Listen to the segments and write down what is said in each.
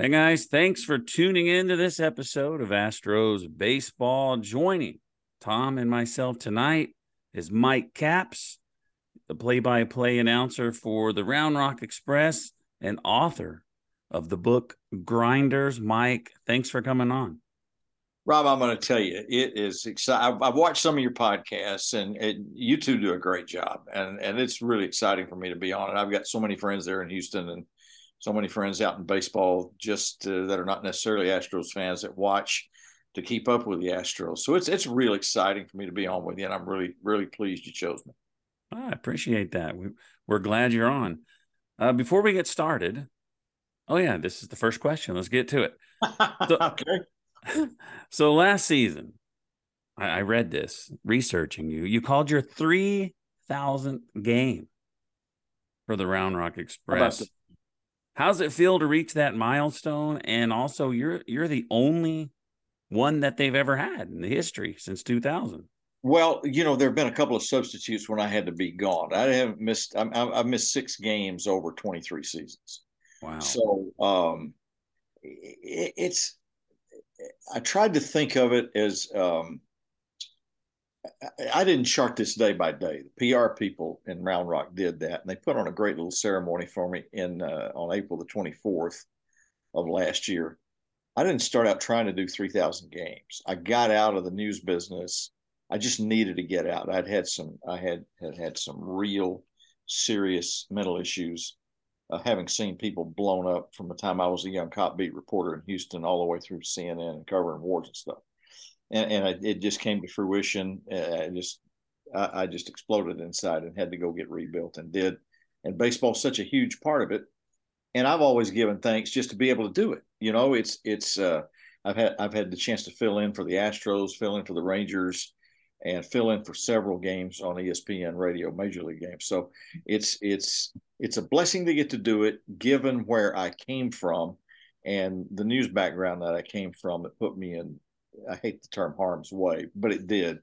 Hey guys, thanks for tuning in to this episode of Astros Baseball. Joining Tom and myself tonight is Mike Capps, the play by play announcer for the Round Rock Express and author of the book Grinders. Mike, thanks for coming on. Rob, I'm going to tell you, it is exciting. I've, watched some of your podcasts, and you two do a great job, and and it's really exciting for me to be on it. I've got so many friends there in Houston, and so many friends out in baseball just uh, that are not necessarily Astros fans that watch to keep up with the Astros. So it's it's real exciting for me to be on with you, and I'm really really pleased you chose me. I appreciate that. We, we're glad you're on. Uh, before we get started, oh yeah, this is the first question. Let's get to it. So, okay. So last season, I, I read this researching you. You called your three thousandth game for the Round Rock Express. How How's it feel to reach that milestone? And also, you're you're the only one that they've ever had in the history since 2000. Well, you know, there have been a couple of substitutes when I had to be gone. I haven't missed. I, have missed six games over 23 seasons. Wow. So um, it, it's. I tried to think of it as um, I didn't chart this day by day. The PR people in Round Rock did that, and they put on a great little ceremony for me in uh, on April the 24th of last year. I didn't start out trying to do 3,000 games. I got out of the news business. I just needed to get out. I'd had some. I had had had some real serious mental issues uh, having seen people blown up from the time I was a young cop beat reporter in Houston all the way through CNN and covering wars and stuff. And, and I, it just came to fruition. Uh, I just, I, I, just exploded inside and had to go get rebuilt and did. And baseball's such a huge part of it. And I've always given thanks just to be able to do it. You know, it's, it's, uh, I've had, I've had the chance to fill in for the Astros, fill in for the Rangers, and fill in for several games on ESPN radio, major league games. So it's it's it's a blessing to get to do it, given where I came from and the news background that I came from. That put me in, I hate the term harm's way, but it did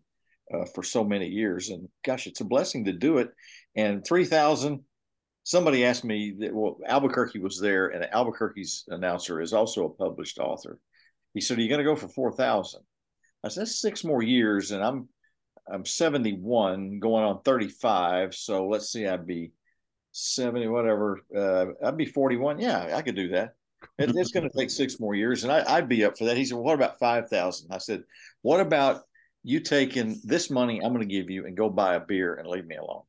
uh, for so many years. And gosh, it's a blessing to do it. And three thousand. Somebody asked me that well, Albuquerque was there, and Albuquerque's announcer is also a published author. He said, "Are you going to go for four thousand? I said, "That's six more years, and I'm I'm 71, going on 35. So let's see, I'd be 70, whatever. Uh, I'd be 41. Yeah, I could do that. It, it's going to take six more years, and I, would be up for that. He said, "What about 5,000?" I said, "What about you taking this money I'm going to give you and go buy a beer and leave me alone?"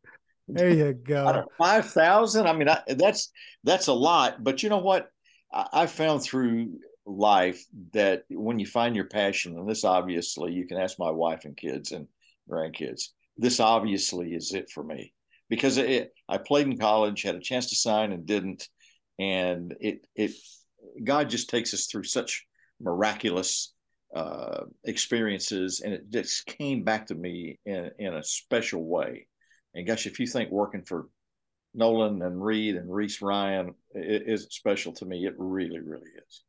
There you go. Five thousand. I mean, I, that's that's a lot. But you know what? I, I found through life that when you find your passion, and this obviously you can ask my wife and kids, and grandkids. This obviously is it for me because it, I played in college, had a chance to sign and didn't, and it it God just takes us through such miraculous uh, experiences, and it just came back to me in in a special way. And gosh, if you think working for Nolan and Reid and Reese Ryan is isn't special to me, it really, really is.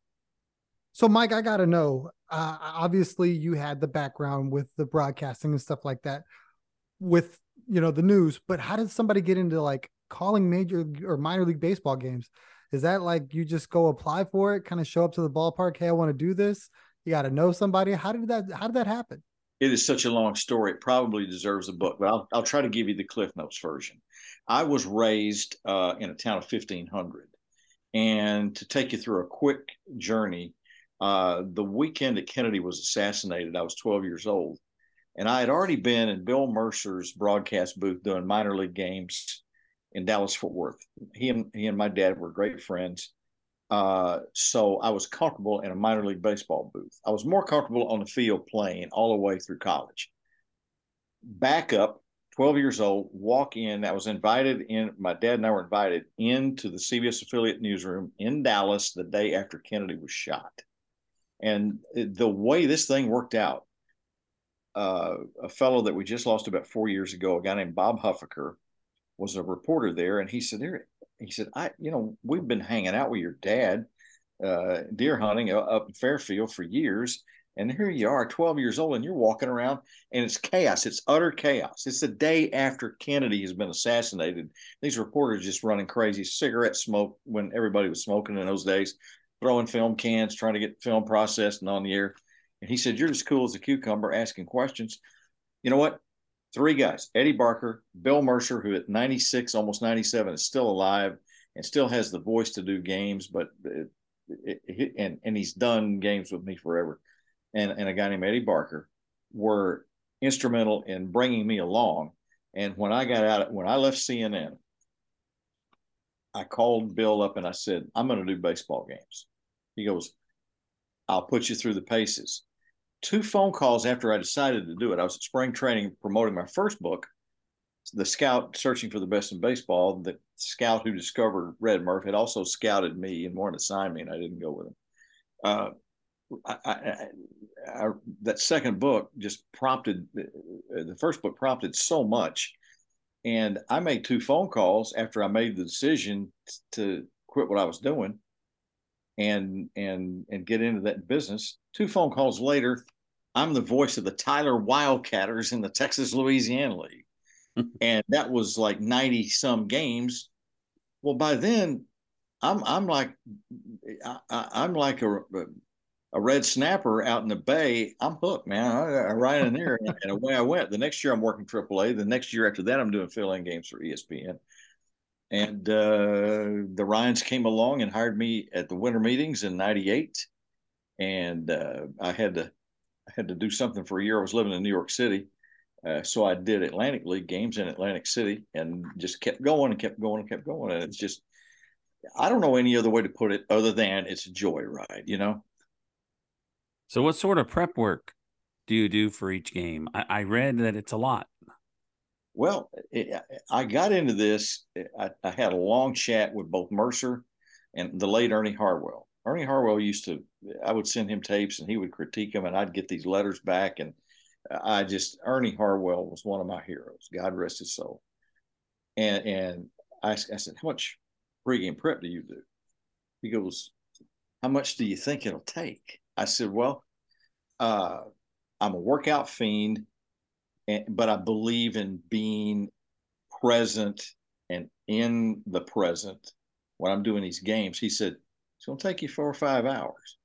So, Mike, I got to know. Uh, obviously, you had the background with the broadcasting and stuff like that, with you know the news. But how did somebody get into like calling major or minor league baseball games? Is that like you just go apply for it, kind of show up to the ballpark? Hey, I want to do this. You got to know somebody. How did that? How did that happen? It is such a long story. It probably deserves a book, but I'll, I'll try to give you the Cliff Notes version. I was raised uh, in a town of 1500. And to take you through a quick journey, uh, the weekend that Kennedy was assassinated, I was 12 years old. And I had already been in Bill Mercer's broadcast booth doing minor league games in Dallas Fort Worth. He and he and my dad were great friends. Uh, so I was comfortable in a minor league baseball booth. I was more comfortable on the field playing all the way through college. Back up 12 years old, walk in. I was invited in, my dad and I were invited into the CBS affiliate newsroom in Dallas the day after Kennedy was shot. And the way this thing worked out, uh, a fellow that we just lost about four years ago, a guy named Bob Huffaker, was a reporter there. And he said, there, he said, I, you know, we've been hanging out with your dad, uh, deer hunting up in Fairfield for years and here you are, 12 years old, and you're walking around and it's chaos. It's utter chaos. It's the day after Kennedy has been assassinated. These reporters just running crazy, cigarette smoke when everybody was smoking in those days, throwing film cans, trying to get film processed and on the air. And he said, You're as cool as a cucumber asking questions. You know what? Three guys Eddie Barker, Bill Mercer, who at 96, almost 97, is still alive and still has the voice to do games, but it, it, and, and he's done games with me forever and, and a guy named Eddie Barker were instrumental in bringing me along. And when I got out, when I left CNN, I called Bill up and I said, I'm going to do baseball games. He goes, I'll put you through the paces. Two phone calls after I decided to do it, I was at spring training promoting my first book, The Scout Searching for the Best in Baseball. The scout who discovered Red Murff had also scouted me and wanted to sign me, and I didn't go with him. Uh, I, I, I, that second book just prompted the first book prompted so much and i made two phone calls after i made the decision to quit what i was doing and and and get into that business two phone calls later i'm the voice of the tyler wildcatters in the texas louisiana league and that was like 90 some games well by then i'm i'm like I, am like a, a red snapper out in the bay, I'm hooked, man. I, I ride in there and, and, away I went. The next year I'm working AAA. The next year after that, I'm doing fill-in games for ESPN. And uh, the Ryans came along and hired me at the winter meetings in '98, and uh, I had to I had to do something for a year. I was living in New York City, uh, so I did Atlantic League games in Atlantic City, and just kept going and kept going and kept going. And it's just I don't know any other way to put it other than it's a joyride, you know. So, what sort of prep work do you do for each game? I, I read that it's a lot. Well, it, I got into this. I, I, had a long chat with both Mercer and the late Ernie Harwell. Ernie Harwell used to, I would send him tapes and he would critique them, and I'd get these letters back. And I just, Ernie Harwell was one of my heroes. God rest his soul. And and I, I said, How much pregame prep do you do? He goes, How much do you think it'll take? I said, well, uh, I'm a workout fiend, and, but I believe in being present and in the present when I'm doing these games. He said, it's going to take you four or five hours.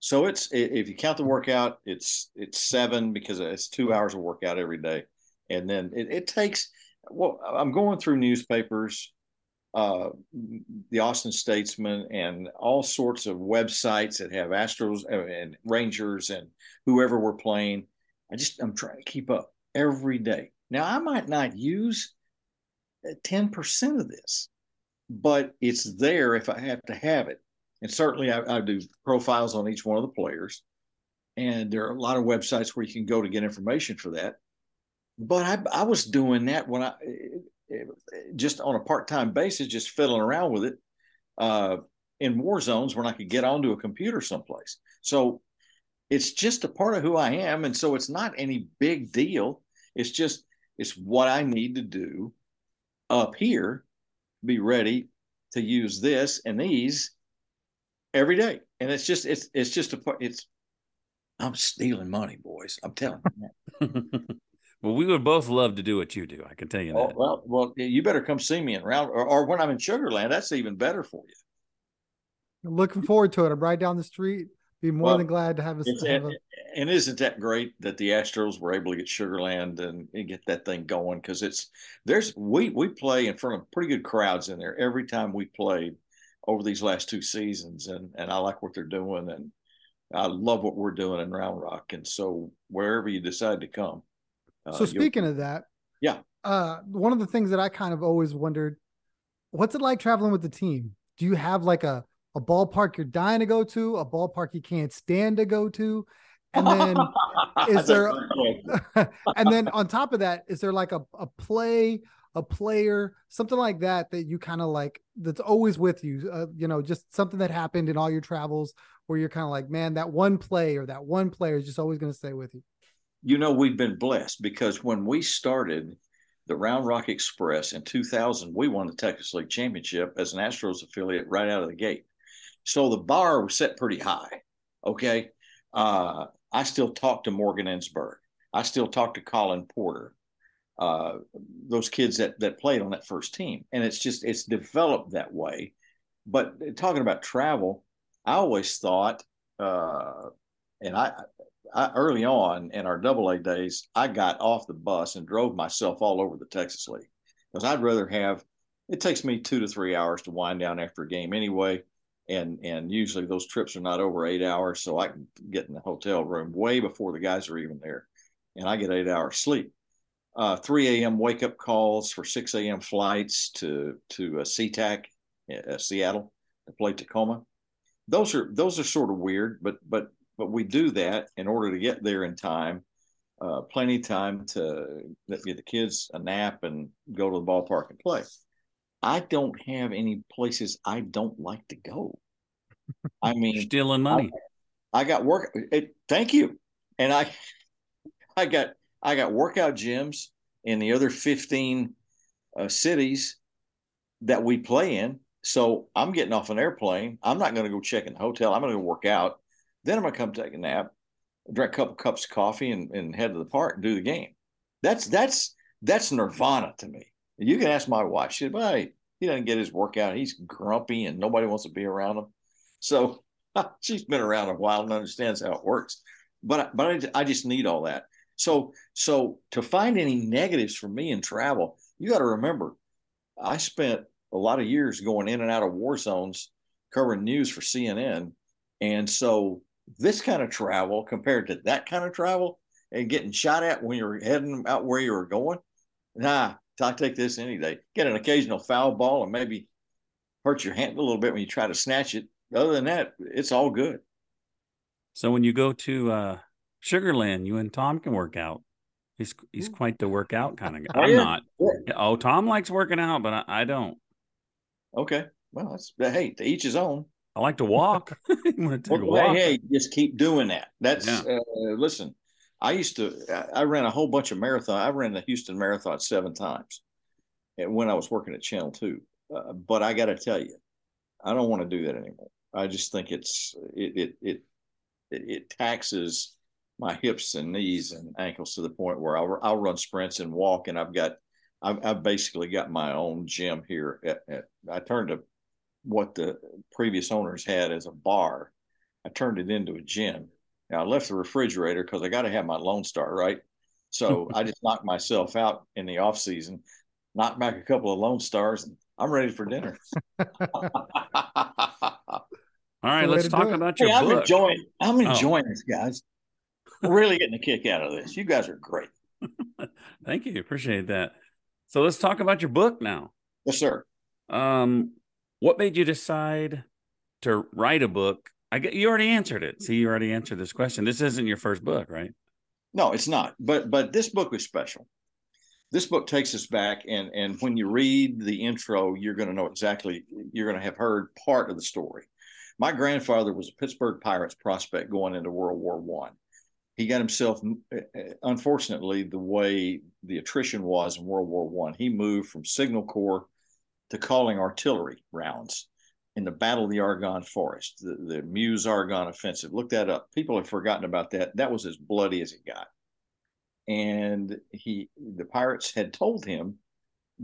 So it's if you count the workout, it's it's seven because it's two hours of workout every day, and then it, it takes. Well, I'm going through newspapers uh, the Austin Statesman and all sorts of websites that have Astros and Rangers and whoever we're playing. I just I'm trying to keep up every day. Now I might not use ten percent of this, but it's there if I have to have it. And certainly I, I do profiles on each one of the players, and there are a lot of websites where you can go to get information for that. But I, I was doing that when I eh, eh, eh, just on a part-time basis, just fiddling around with it uh, in war zones when I could get onto a computer someplace. So it's just a part of who I am, and so it's not any big deal. It's just it's what I need to do up here, be ready to use this and these every day. And it's just it's it's just a part. It's I'm stealing money, boys. I'm telling you. Well, we would both love to do what you do. I can tell you oh, that. Well, well, you better come see me in round or, or when I'm in Sugarland. That's even better for you. Looking forward to it. I'm right down the street. Be more well, than glad to have us. Have a... And isn't that great that the Astros were able to get Sugarland and, and get that thing going? Because it's there's we we play in front of pretty good crowds in there every time we played over these last two seasons, and and I like what they're doing, and I love what we're doing in Round Rock, and so wherever you decide to come, uh, so speaking of that, yeah, uh, one of the things that I kind of always wondered, what's it like traveling with the team? Do you have like a a ballpark you're dying to go to, a ballpark you can't stand to go to? And then is there and then on top of that, is there like a, a play, a player, something like that that you kind of like that's always with you? Uh, you know, just something that happened in all your travels where you're kind of like, man, that one play or that one player is just always going to stay with you. You know, we've been blessed because when we started the Round Rock Express in 2000, we won the Texas League Championship as an Astros affiliate right out of the gate. So the bar was set pretty high. Okay. Uh, I still talk to Morgan Ensberg. I still talk to Colin Porter, uh, those kids that that played on that first team, and it's just it's developed that way. But talking about travel, I always thought, uh, and I, I early on in our Double A days, I got off the bus and drove myself all over the Texas League because I'd rather have. It takes me two to three hours to wind down after a game anyway and and usually those trips are not over eight hours, so I can get in the hotel room way before the guys are even there, and I get eight hours sleep. Uh, 3 a.m. wake up calls for 6 a.m. flights to to uh, SeaTac, uh, Seattle, to play Tacoma. Those are those are sort of weird, but but but we do that in order to get there in time. Uh, plenty of time to get the kids a nap and go to the ballpark and play. I don't have any places I don't like to go. I mean, stealing money. I, I got work. It, thank you, and I, I got I got workout gyms in the other fifteen uh, cities that we play in. So I'm getting off an airplane. I'm not going to go check in the hotel. I'm going to go work out. Then I'm going to come take a nap, drink a couple cups of coffee, and, and head to the park and do the game. That's that's that's nirvana to me. You can ask my wife. She said, "Well, he doesn't get his workout. He's grumpy, and nobody wants to be around him." So she's been around a while and understands how it works. But but I, I just need all that. So so to find any negatives for me in travel, you got to remember, I spent a lot of years going in and out of war zones covering news for CNN, and so this kind of travel compared to that kind of travel and getting shot at when you're heading out where you were going, nah, I take this any day. Get an occasional foul ball and maybe hurt your hand a little bit when you try to snatch it. Other than that, it's all good. So when you go to uh, Sugarland, you and Tom can work out. He's he's quite the workout kind of guy. I'm not. Yeah. Oh, Tom likes working out, but I, I don't. Okay. Well, that's hey, to each his own. I like to walk. well, walk. Hey, just keep doing that. That's yeah. uh, listen. I used to, I ran a whole bunch of marathon. I ran the Houston Marathon seven times when I was working at Channel 2. Uh, but I got to tell you, I don't want to do that anymore. I just think it's, it, it, it, it taxes my hips and knees and ankles to the point where I'll, I'll run sprints and walk. And I've got, I've, I've basically got my own gym here. At, at, I turned to what the previous owners had as a bar. I turned it into a gym now, I left the refrigerator because I got to have my Lone Star, right? So I just knocked myself out in the off season, knocked back a couple of Lone Stars, and I'm ready for dinner. All right, let's talk about your hey, book. I'm enjoying. I'm oh. enjoying oh. this, guys. really getting a kick out of this. You guys are great. Thank you. Appreciate that. So let's talk about your book now. Yes, sir. Um, what made you decide to write a book I get you already answered it. See, you already answered this question. This isn't your first book, right? No, it's not. But but this book is special. This book takes us back, and and when you read the intro, you're going to know exactly. You're going to have heard part of the story. My grandfather was a Pittsburgh Pirates prospect going into World War One. He got himself, uh, uh, unfortunately, the way the attrition was in World War One, he moved from Signal Corps to calling artillery rounds in the Battle of the Argonne Forest, the, the Meuse Argonne Offensive. Look that up. People have forgotten about that. That was as bloody as it got. And he, the pirates had told him,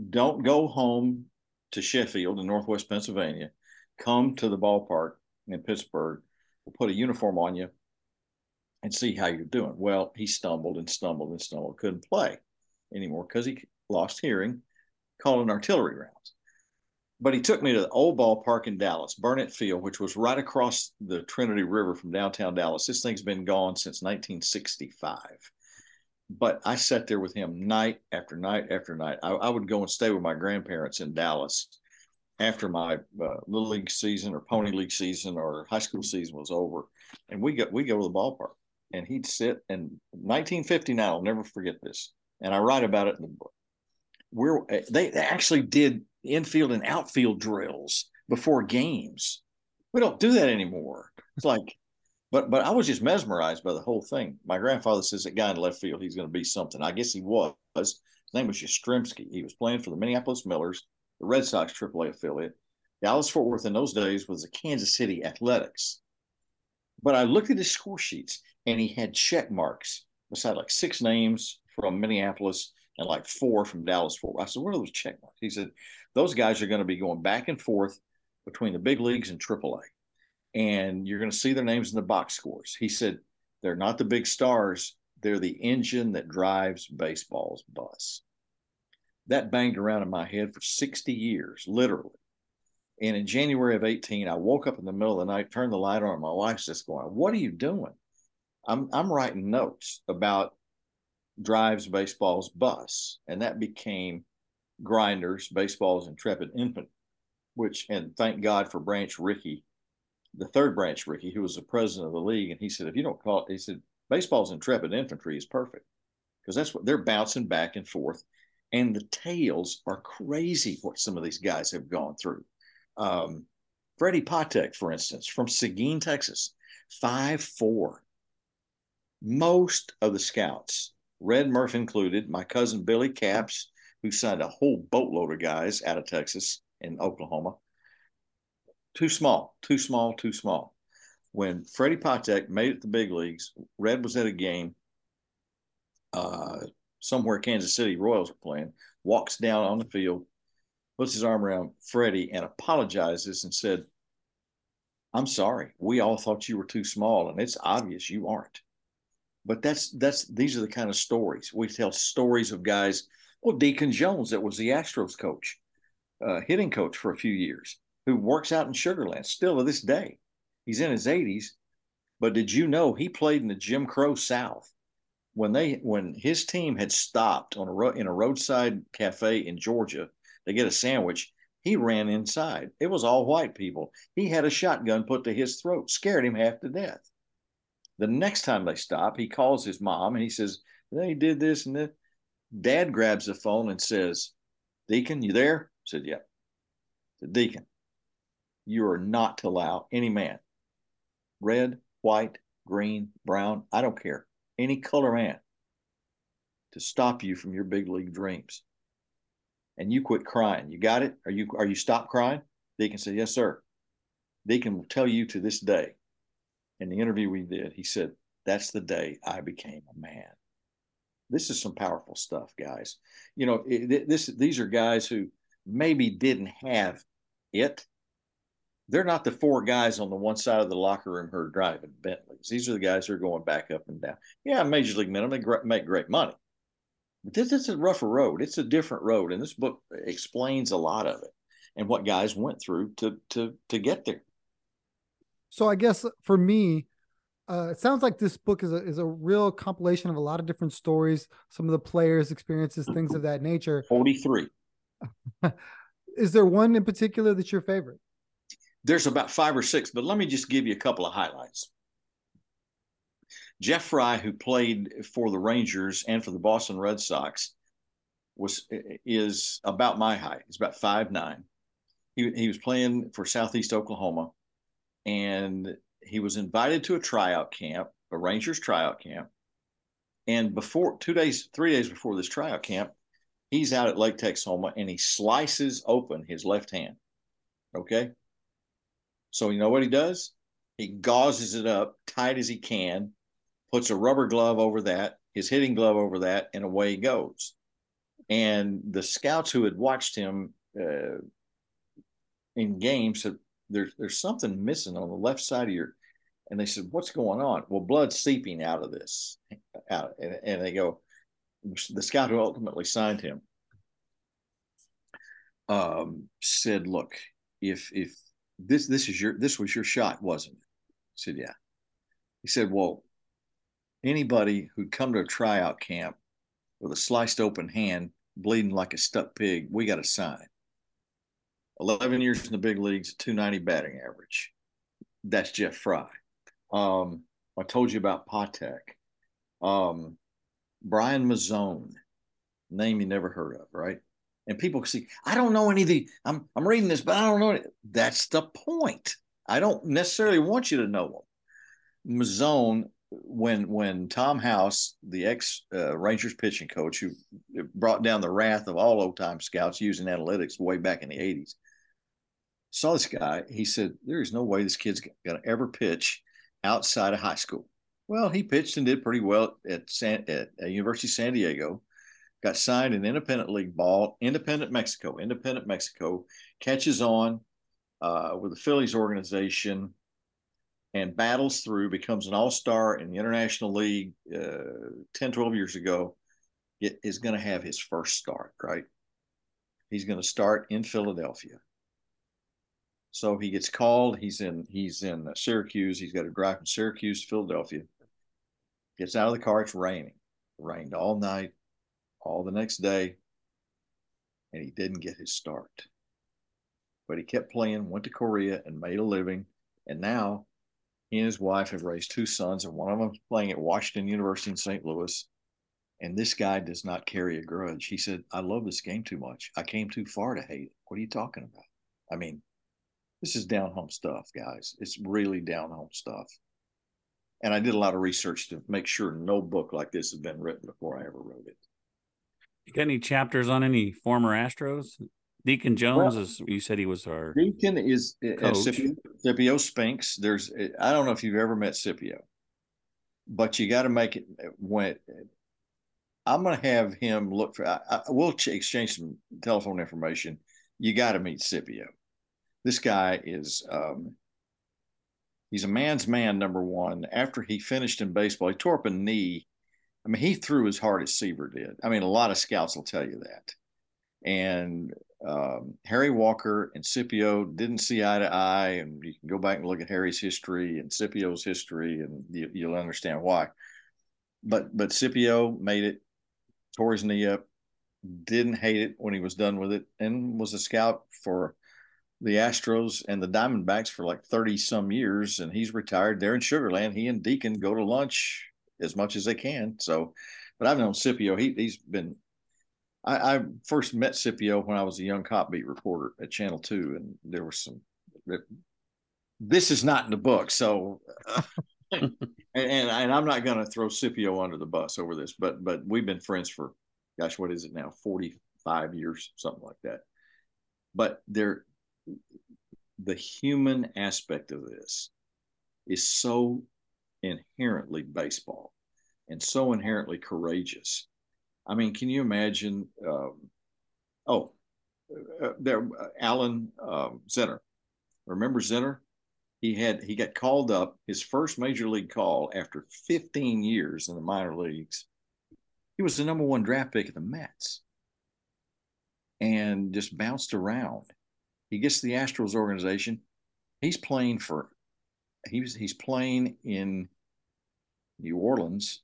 don't go home to Sheffield in Northwest Pennsylvania. Come to the ballpark in Pittsburgh. We'll put a uniform on you and see how you're doing. Well, he stumbled and stumbled and stumbled, couldn't play anymore because he lost hearing, calling artillery rounds but he took me to the old ballpark in Dallas, Burnett Field, which was right across the Trinity River from downtown Dallas. This thing's been gone since 1965. But I sat there with him night after night after night. I, I would go and stay with my grandparents in Dallas after my uh, little league season or pony league season or high school season was over, and we go we go to the ballpark. and he'd sit in 1959. I'll never forget this, and I write about it in the book. Where they actually did infield and outfield drills before games. We don't do that anymore. It's like, but but I was just mesmerized by the whole thing. My grandfather says that guy in left field, he's going to be something. I guess he was. His name was Yastrzemski. He was playing for the Minneapolis Millers, the Red Sox AAA affiliate. Dallas Fort Worth in those days was the Kansas City Athletics. But I looked at his score sheets and he had check marks beside like six names from Minneapolis and like four from Dallas Fort. I said, What are those check marks? He said, Those guys are going to be going back and forth between the big leagues and AAA. And you're going to see their names in the box scores. He said, They're not the big stars, they're the engine that drives baseball's bus. That banged around in my head for 60 years, literally. And in January of 18, I woke up in the middle of the night, turned the light on, my wife's just going, What are you doing? I'm, I'm writing notes about drives baseball's bus. And that became grinders, baseball's intrepid infant, which, and thank God for Branch Rickey, the third Branch Rickey, who was the president of the league. And he said, If you don't call it, he said, baseball's intrepid infantry is perfect because that's what they're bouncing back and forth. And the tales are crazy what some of these guys have gone through. Um, Freddie Patek, for instance, from Seguin, Texas, five four. Most of the scouts, Red Murff included, my cousin Billy Capps, who signed a whole boatload of guys out of Texas and Oklahoma. Too small, too small, too small. When Freddie Patek made it to the big leagues, Red was at a game uh, somewhere Kansas City Royals were playing, walks down on the field, puts his arm around Freddie and apologizes and said, I'm sorry. We all thought you were too small, and it's obvious you aren't. But that's that's these are the kind of stories we tell stories of guys. Well, Deacon Jones, that was the Astros coach, uh, hitting coach for a few years, who works out in Sugarland still to this day. He's in his 80s, but did you know he played in the Jim Crow South? When they when his team had stopped on a ro- in a roadside cafe in Georgia to get a sandwich, he ran inside. It was all white people. He had a shotgun put to his throat, scared him half to death. The next time they stop, he calls his mom and he says, They did this and that. Dad grabs the phone and says, Deacon, you there? I said, Yeah. I said, Deacon, you are not to allow any man, red, white, green, brown, I don't care, any color man, to stop you from your big league dreams and you quit crying. You got it? Are you are you stop crying? Deacon said, Yes, sir. Deacon will tell you to this day. In the interview we did, he said, That's the day I became a man. This is some powerful stuff, guys. You know, this these are guys who maybe didn't have it. They're not the four guys on the one side of the locker room who are driving Bentleys. These are the guys who are going back up and down. Yeah, Major League minimum, they make great money. But this is a rougher road. It's a different road, and this book explains a lot of it and what guys went through to to to get there. So I guess for me, uh, it sounds like this book is a is a real compilation of a lot of different stories, some of the players' experiences, things of that nature. Forty three. is there one in particular that's your favorite? There's about five or six, but let me just give you a couple of highlights. Jeff Frye, who played for the Rangers and for the Boston Red Sox, was is about my height. He's about five nine. He he was playing for Southeast Oklahoma, and he was invited to a tryout camp, a Rangers tryout camp. And before two days, three days before this tryout camp, he's out at Lake Texoma and he slices open his left hand. Okay. So you know what he does? He gauzes it up tight as he can puts a rubber glove over that, his hitting glove over that, and away he goes. And the scouts who had watched him uh, in games there's, there's something missing on the left side of your, and they said, what's going on? Well, blood's seeping out of this. Out, and, and they go, the scout who ultimately signed him um, said, look, if, if this, this is your, this was your shot, wasn't it? I said, yeah. He said, well, anybody who'd come to a tryout camp with a sliced open hand, bleeding like a stuck pig, we got a sign. 11 years in the big leagues, 290 batting average. That's Jeff Frye. Um, I told you about Patek. Um, Brian Mazone, name you never heard of, right? And people see, I don't know any of the, I'm, I'm reading this, but I don't know. It. That's the point. I don't necessarily want you to know them. Mazzone, when when Tom House, the ex uh, Rangers pitching coach, who brought down the wrath of all old time scouts using analytics way back in the 80s, saw this guy. He said, There is no way this kid's going to ever pitch outside of high school. Well, he pitched and did pretty well at, San, at University of San Diego. Got signed in independent league ball, independent Mexico, independent Mexico, catches on uh, with the Phillies organization and battles through, becomes an all star in the International League uh, 10, 12 years ago, is going to have his first start, right? He's going to start in Philadelphia. So he gets called. He's in he's in Syracuse. He's got to drive from Syracuse to Philadelphia. Gets out of the car. It's raining. It rained all night, all the next day, and he didn't get his start. But he kept playing. Went to Korea and made a living. And now he and his wife have raised two sons, and one of them is playing at Washington University in St. Louis. And this guy does not carry a grudge. He said, I love this game too much. I came too far to hate it. What are you talking about? I mean, this is down home stuff, guys. It's really down home stuff. And I did a lot of research to make sure no book like this has been written before I ever wrote it. You got any chapters on any former Astros? Deacon Jones well, is. You said he was our Deacon is uh, Scipio, Scipio Spinks. There's. Eh, I don't know if you've ever met Scipio, but you got to make it when. I'm going to have him look for. I, I, we'll exchange some telephone information. You got to meet Scipio this guy is um, he's a man's man number one. After he finished in baseball he tore up a knee. I mean he threw as hard as seaver did. I mean a lot of scouts will tell you that. And um, harry walker and scipio didn't see eye to eye and you can go back and look at harry's history and scipio's history and you, you'll understand why. But but scipio made it tore his knee up didn't hate it when he was done with it and was a scout for the Astros and the Diamondbacks for like 30 some years, and he's retired there in Sugarland. He and Deacon go to lunch as much as they can. So, but I've known Scipio. He, he's been, I, I first met Scipio when I was a young cop beat reporter at Channel 2, and there was some, this is not in the book. So, and, and, and I'm not going to throw Scipio under the bus over this, but, but we've been friends for, gosh, what is it now? 45 years, something like that. But there, the human aspect of this is so inherently baseball and so inherently courageous. I mean, can you imagine? Um, oh, uh, there, uh, Alan um, Zinter. Remember Zinter? He had he got called up his first major league call after 15 years in the minor leagues. He was the number one draft pick of the Mets, and just bounced around he gets to the Astros organization. He's playing for he's he's playing in New Orleans.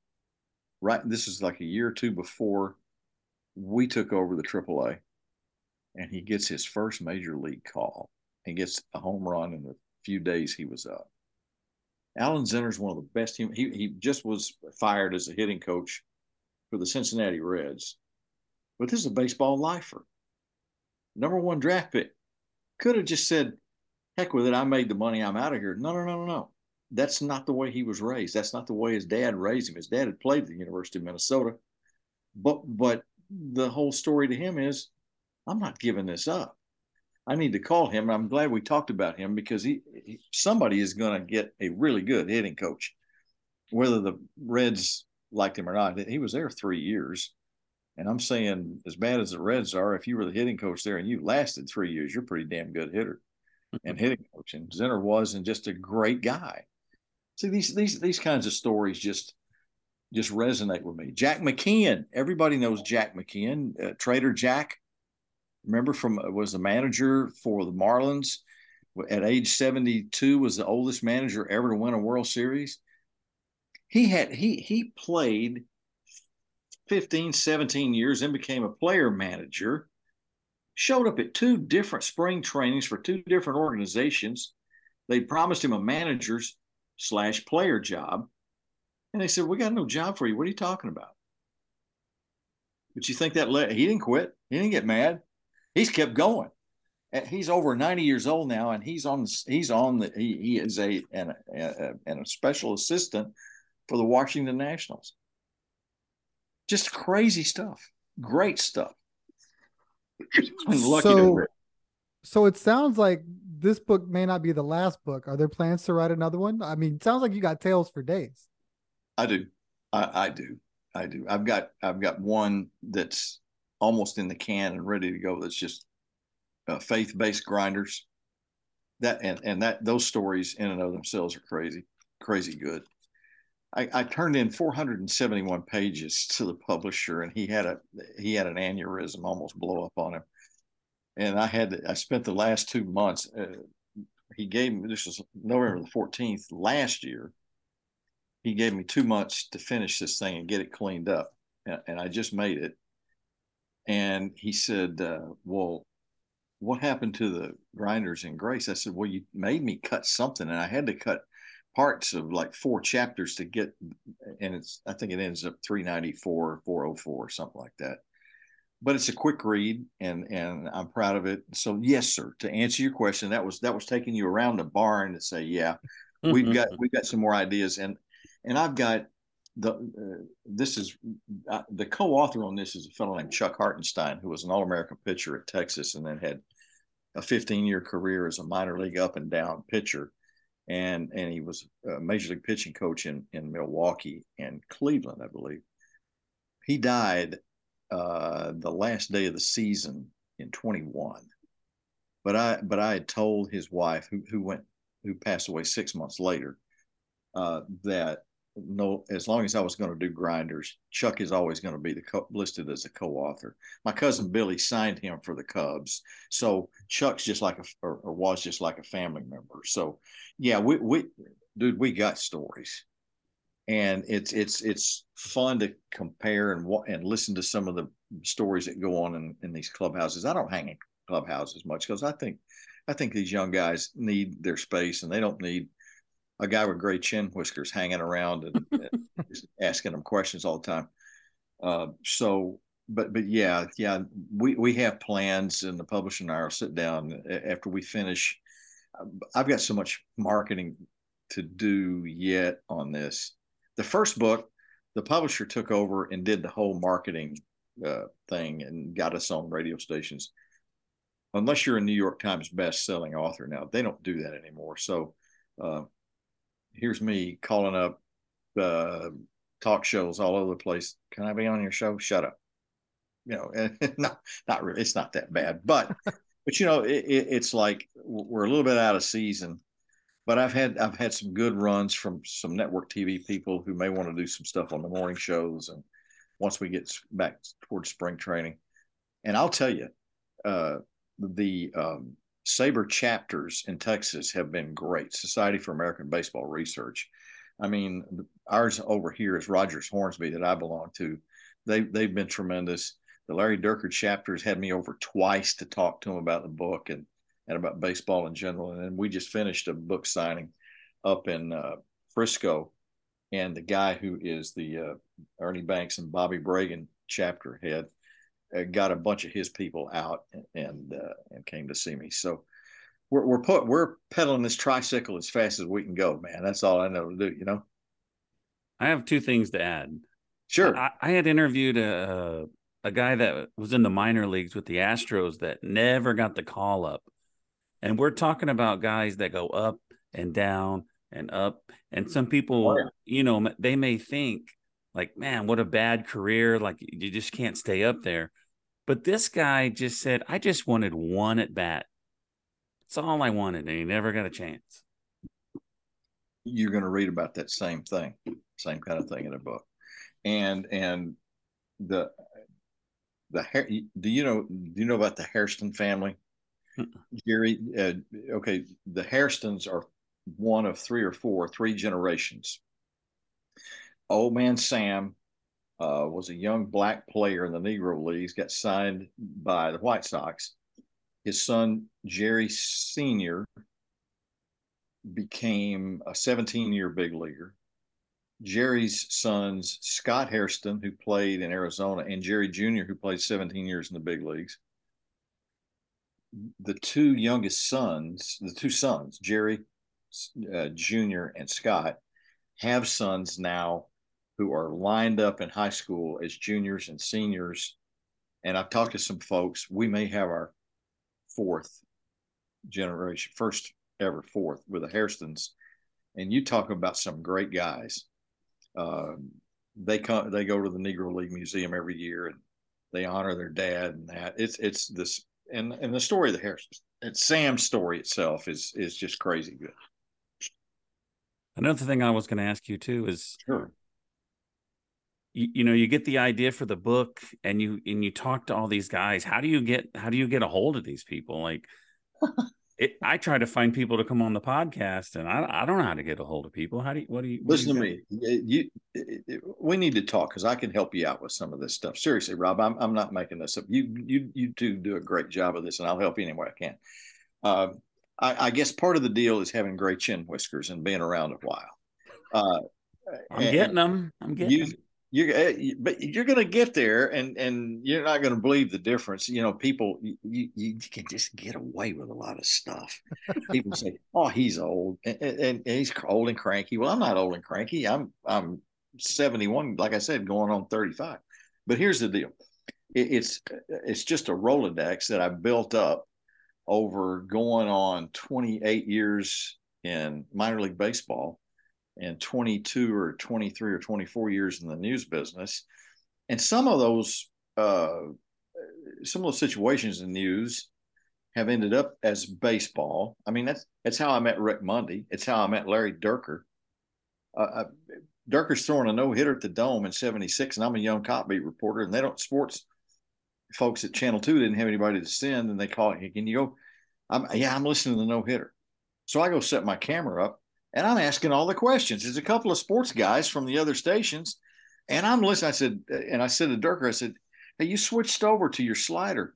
Right, this is like a year or two before we took over the AAA, and he gets his first major league call. and gets a home run in the few days he was up. Alan Zinter is one of the best. He he just was fired as a hitting coach for the Cincinnati Reds, but this is a baseball lifer. Number one draft pick could have just said, heck with it, I made the money, I'm out of here. No, no, no, no, no. That's not the way he was raised. That's not the way his dad raised him. His dad had played at the University of Minnesota. But but the whole story to him is, I'm not giving this up. I need to call him. I'm glad we talked about him because he, he somebody is going to get a really good hitting coach, whether the Reds liked him or not. He was there three years, and I'm saying, as bad as the Reds are, if you were the hitting coach there and you lasted three years, you're a pretty damn good hitter and hitting coach. And Zinter was and just a great guy. See these these these kinds of stories just just resonate with me. Jack McKeon, everybody knows Jack McKeon, uh, Trader Jack. Remember from uh, was the manager for the Marlins at age 72 was the oldest manager ever to win a World Series. He had he he played 15, 17 years, and became a player manager. Showed up at two different spring trainings for two different organizations. They promised him a manager's slash player job. And they said, We got no job for you. What are you talking about? But you think that le- he didn't quit. He didn't get mad. He's kept going. He's over 90 years old now, and he's on he's on the he, he is a an, a, and a special assistant for the Washington Nationals. Just crazy stuff. Great stuff. so, so it sounds like this book may not be the last book. Are there plans to write another one? I mean, it sounds like you got tales for days. I do. I, I do. I do. I've got I've got one that's almost in the can and ready to go. That's just uh, faith based grinders. That and and that those stories in and of themselves are crazy, crazy good. I, I turned in 471 pages to the publisher, and he had a he had an aneurysm almost blow up on him. And I had I spent the last two months. Uh, he gave me this was November the 14th last year. He gave me two months to finish this thing and get it cleaned up, and, and I just made it. And he said, uh, "Well, what happened to the grinders in grace?" I said, "Well, you made me cut something, and I had to cut." Parts of like four chapters to get and it's i think it ends up 394 404 something like that. But it's a quick read and and i'm proud of it. So yes sir to answer your question that was that was taking you around the barn to say yeah we've got we've got some more ideas. And and i've got the uh, this is uh, the co-author on this is a fellow named chuck hartenstein who was an all-american pitcher at texas and then had a 15 year career as a minor league up and down pitcher and and he was a major league pitching coach in in Milwaukee and Cleveland, I believe. He died uh, the last day of the season in 21. But I but I had told his wife who who went who passed away six months later uh, that no, as long as I was going to do grinders, Chuck is always going to be the co- listed as a co-author. My cousin Billy signed him for the Cubs, so Chuck's just like a or, or was just like a family member. So, yeah, we we dude, we got stories, and it's it's it's fun to compare and and listen to some of the stories that go on in, in these clubhouses. I don't hang in clubhouses much because I think I think these young guys need their space and they don't need a guy with gray chin whiskers hanging around and, and asking them questions all the time. Uh, so, but but yeah, yeah, we we have plans, and the publisher and I will sit down after we finish. I've got so much marketing to do yet on this. The first book, the publisher took over and did the whole marketing uh, thing and got us on radio stations. Unless you're a New York Times best-selling author now, they don't do that anymore. So uh, here's me calling up uh, talk shows all over the place. Can I be on your show? Shut up. You know, not not really. It's not that bad, but but you know, it, it, it's like we're a little bit out of season. But I've had I've had some good runs from some network TV people who may want to do some stuff on the morning shows, and once we get back towards spring training, and I'll tell you, uh, the um, SABR chapters in Texas have been great. Society for American Baseball Research. I mean, ours over here is Rogers Hornsby that I belong to. They they've been tremendous. The Larry Dierker chapters had me over twice to talk to them about the book and and about baseball in general. And then we just finished a book signing up in uh, Frisco, and the guy who is the uh, Ernie Banks and Bobby Bragan chapter head got a bunch of his people out and uh, and came to see me. So we're we're put we're pedaling this tricycle as fast as we can go, man. That's all I know to do. You know. I have two things to add. Sure. I, I had interviewed a a guy that was in the minor leagues with the Astros that never got the call up, and we're talking about guys that go up and down and up. And some people, oh, yeah. you know, they may think like, man, what a bad career. Like you just can't stay up there. But this guy just said, I just wanted one at bat. That's all I wanted. And he never got a chance. You're going to read about that same thing, same kind of thing in a book. And, and the, the, hair do you know, do you know about the Hairston family? Jerry, uh, okay, the Hairstons are one of three or four, three generations old man Sam uh, was a young black player in the Negro Leagues, got signed by the White Sox. His son, Jerry Sr., became a 17 year big leaguer. Jerry's sons, Scott Hairston, who played in Arizona, and Jerry Jr., who played 17 years in the big leagues. The two youngest sons, the two sons, Jerry uh, Jr. and Scott, have sons now who are lined up in high school as juniors and seniors. And I've talked to some folks. We may have our fourth generation, first ever fourth with the Hairstons. And you talk about some great guys. Um, they come, they go to the Negro League Museum every year, and they honor their dad and that. It's it's this and and the story of the Hairston. It's Sam's story itself is is just crazy good. Another thing I was going to ask you too is sure. You, you, know you get the idea for the book and you and you talk to all these guys how do you get how do you get a hold of these people like it, I try to find people to come on the podcast, and I, I don't know how to get a hold of people. How do you? What do you? What Listen do you to me. You, we need to talk because I can help you out with some of this stuff. Seriously, Rob, I'm I'm not making this up. You you you two do a great job of this, and I'll help you any way I can. Uh, I, I, guess part of the deal is having gray chin whiskers and being around a while. Uh, I'm getting them. I'm getting you, them you're eh, but you're going to get there and and you're not going to believe the difference. You know people you, you can just get away with a lot of stuff. People say oh he's old and, and, and, he's old and cranky. Well i'm not old and cranky. I'm i'm 71 like i said going on 35 but here's the deal. It, it's it's just a rolodex that i built up over going on 28 years in minor league baseball and 22 or 23 or 24 years in the news business. And some of those, uh, some of those situations in news have ended up as baseball. I mean, that's that's how I met Rick Monday. It's how I met Larry Dierker. Uh, uh Dierker's throwing a no hitter at the Dome in '76, and I'm a young cop beat reporter, and they don't sports folks at Channel Two didn't have anybody to send, and they call it. Can you go? I'm yeah, I'm listening to the no hitter. So I go set my camera up, and I'm asking all the questions. There's a couple of sports guys from the other stations, and I'm listening. I said, and I said to Dierker, I said, "Hey, you switched over to your slider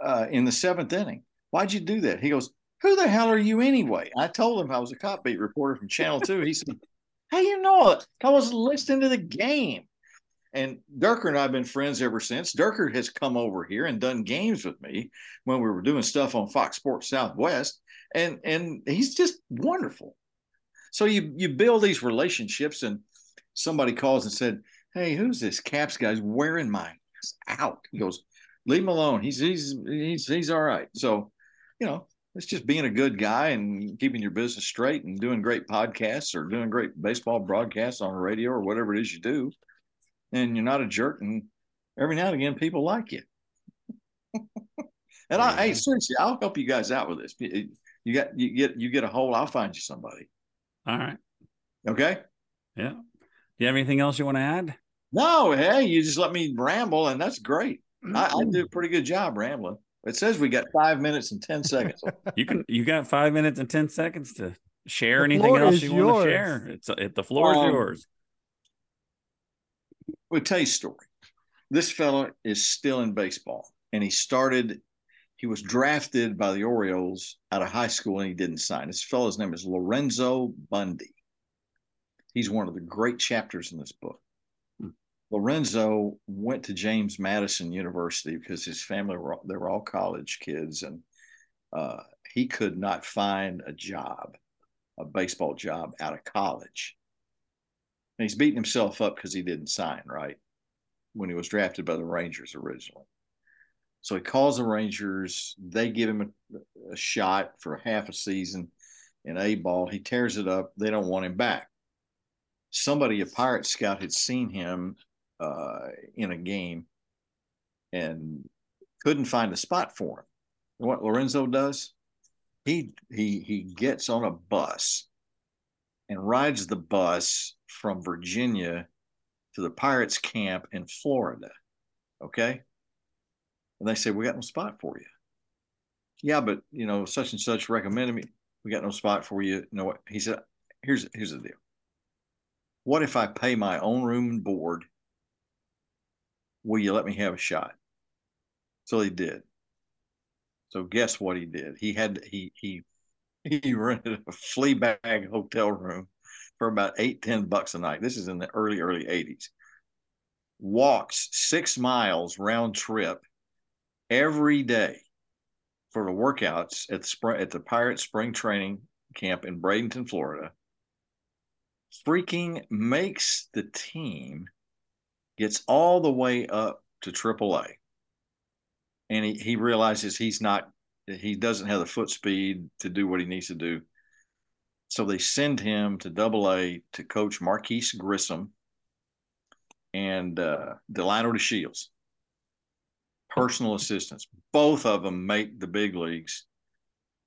uh, in the seventh inning. Why'd you do that?" He goes, "Who the hell are you anyway?" I told him I was a cop beat reporter from Channel Two. He said, "How you know it? I was listening to the game." And Dierker and I have been friends ever since. Dierker has come over here and done games with me when we were doing stuff on Fox Sports Southwest, and and he's just wonderful. So you you build these relationships, and somebody calls and said, "Hey, who's this Capps guy's wearing my out?" He goes, "Leave him alone. He's he's he's he's all right." So, you know, it's just being a good guy and keeping your business straight and doing great podcasts or doing great baseball broadcasts on the radio or whatever it is you do. And you're not a jerk, and every now and again, people like you. and I, hey, seriously, I'll help you guys out with this. You got you get you get a hole, I'll find you somebody. All right. Okay. Yeah. Do you have anything else you want to add? No. Hey, you just let me ramble, and that's great. I, I do a pretty good job rambling. It says we got five minutes and ten seconds. you can. You got five minutes and ten seconds to share the anything else you yours. want to share. It's it, the floor um, is yours. We'll tell you a story. This fellow is still in baseball, and he started he was drafted by the Orioles out of high school and he didn't sign. This fellow's name is Lorenzo Bundy. He's one of the great chapters in this book. Hmm. Lorenzo went to James Madison University because his family were they were all college kids and uh, he could not find a job, a baseball job out of college. And he's beating himself up because he didn't sign right when he was drafted by the Rangers originally. So he calls the Rangers. They give him a, a shot for half a season in A ball. He tears it up. They don't want him back. Somebody, a pirate scout, had seen him uh, in a game and couldn't find a spot for him. And what Lorenzo does, he he he gets on a bus and rides the bus from Virginia to the Pirates camp in Florida. Okay. And they say, We got no spot for you. Yeah, but you know, such and such recommended me. We got no spot for you. You know what? He said, Here's here's the deal. What if I pay my own room and board? Will you let me have a shot? So he did. So guess what he did? He had he he he rented a flea bag hotel room for about eight, ten bucks a night. This is in the early, early 80s. Walks six miles round trip every day for the workouts at the spring, at the Pirate Spring Training Camp in Bradenton, Florida. Freaking makes the team, gets all the way up to AAA, and he, he realizes he's not he doesn't have the foot speed to do what he needs to do. So they send him to Double A to coach Marquise Grissom and uh, Delino DeShields, personal assistants. Both of them make the big leagues.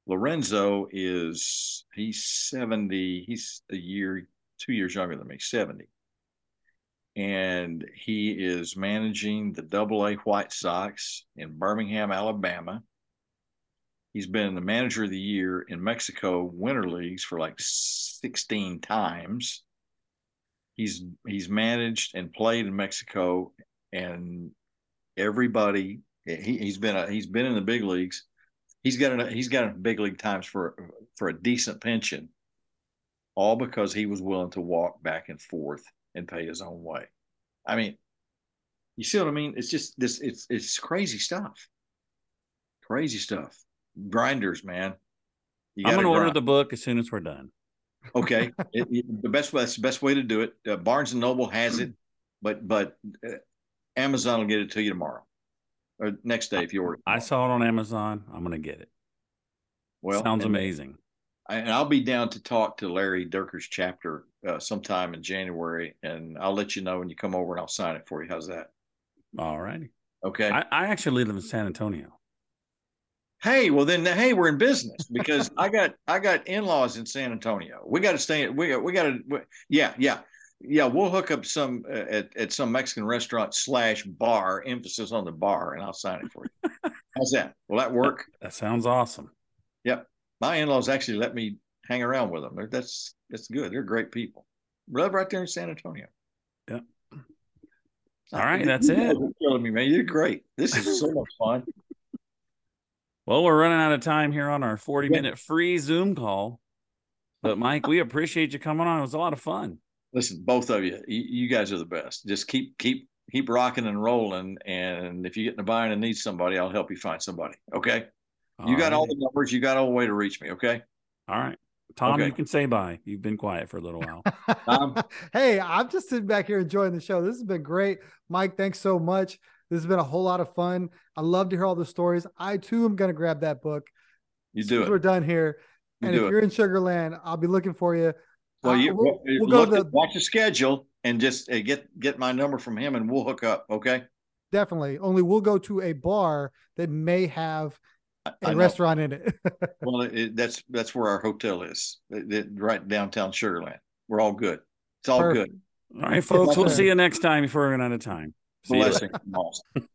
Lorenzo is he's 70, he's a year, two years younger than me, 70. And he is managing the double A White Sox in Birmingham, Alabama. He's been the manager of the year in Mexico winter leagues for like 16 times. He's he's managed and played in Mexico, and everybody he, he's been a, he's been in the big leagues. He's got a, he's got a big league times for for a decent pension, all because he was willing to walk back and forth and pay his own way. I mean, you see what I mean? It's just this it's it's crazy stuff. Crazy stuff grinders, man. I'm going to order the book as soon as we're done. Okay, it, it, the best way that's the best way to do it. Uh, Barnes and Noble has it, but but uh, Amazon will get it to you tomorrow or next day if you order. I saw it on Amazon. I'm going to get it. Well, sounds and, amazing. And I'll be down to talk to Larry Dierker's chapter uh, sometime in January, and I'll let you know when you come over, and I'll sign it for you. How's that? All righty. Okay. I, I actually live in San Antonio hey well then hey we're in business because i got i got in-laws in san antonio we got to stay we, got we got to yeah yeah yeah we'll hook up some uh, at, at some mexican restaurant slash bar emphasis on the bar and i'll sign it for you. How's that? Will that work? That, that sounds awesome. Yep. My in-laws actually let me hang around with them. They're, that's that's good. They're great people. Live right there in san antonio. Yep. All right that's it. killing me man you're great. This is so much fun. Well, we're running out of time here on our 40 minute free Zoom call. But Mike, we appreciate you coming on. It was a lot of fun. Listen, both of you, you guys are the best. Just keep keep keep rocking and rolling. And if you get in a bind and need somebody, I'll help you find somebody. Okay. All you got right. all the numbers. You got all the way to reach me. Okay. All right. Tom, okay. you can say bye. You've been quiet for a little while. um, hey, I'm just sitting back here enjoying the show. This has been great. Mike, thanks so much. This has been a whole lot of fun. I love to hear all the stories. I too am going to grab that book. You do it. We're done here. You and if it. you're in Sugarland, I'll be looking for you. Well, you uh, we'll, we'll go to the watch the schedule and just uh, get get my number from him, and we'll hook up. Okay. Definitely. Only we'll go to a bar that may have a restaurant in it. well, it, that's that's where our hotel is, it, it, right downtown Sugarland. We're all good. It's all Perfect. good. All right, folks. We'll see you next time before we're out of time. Blessing.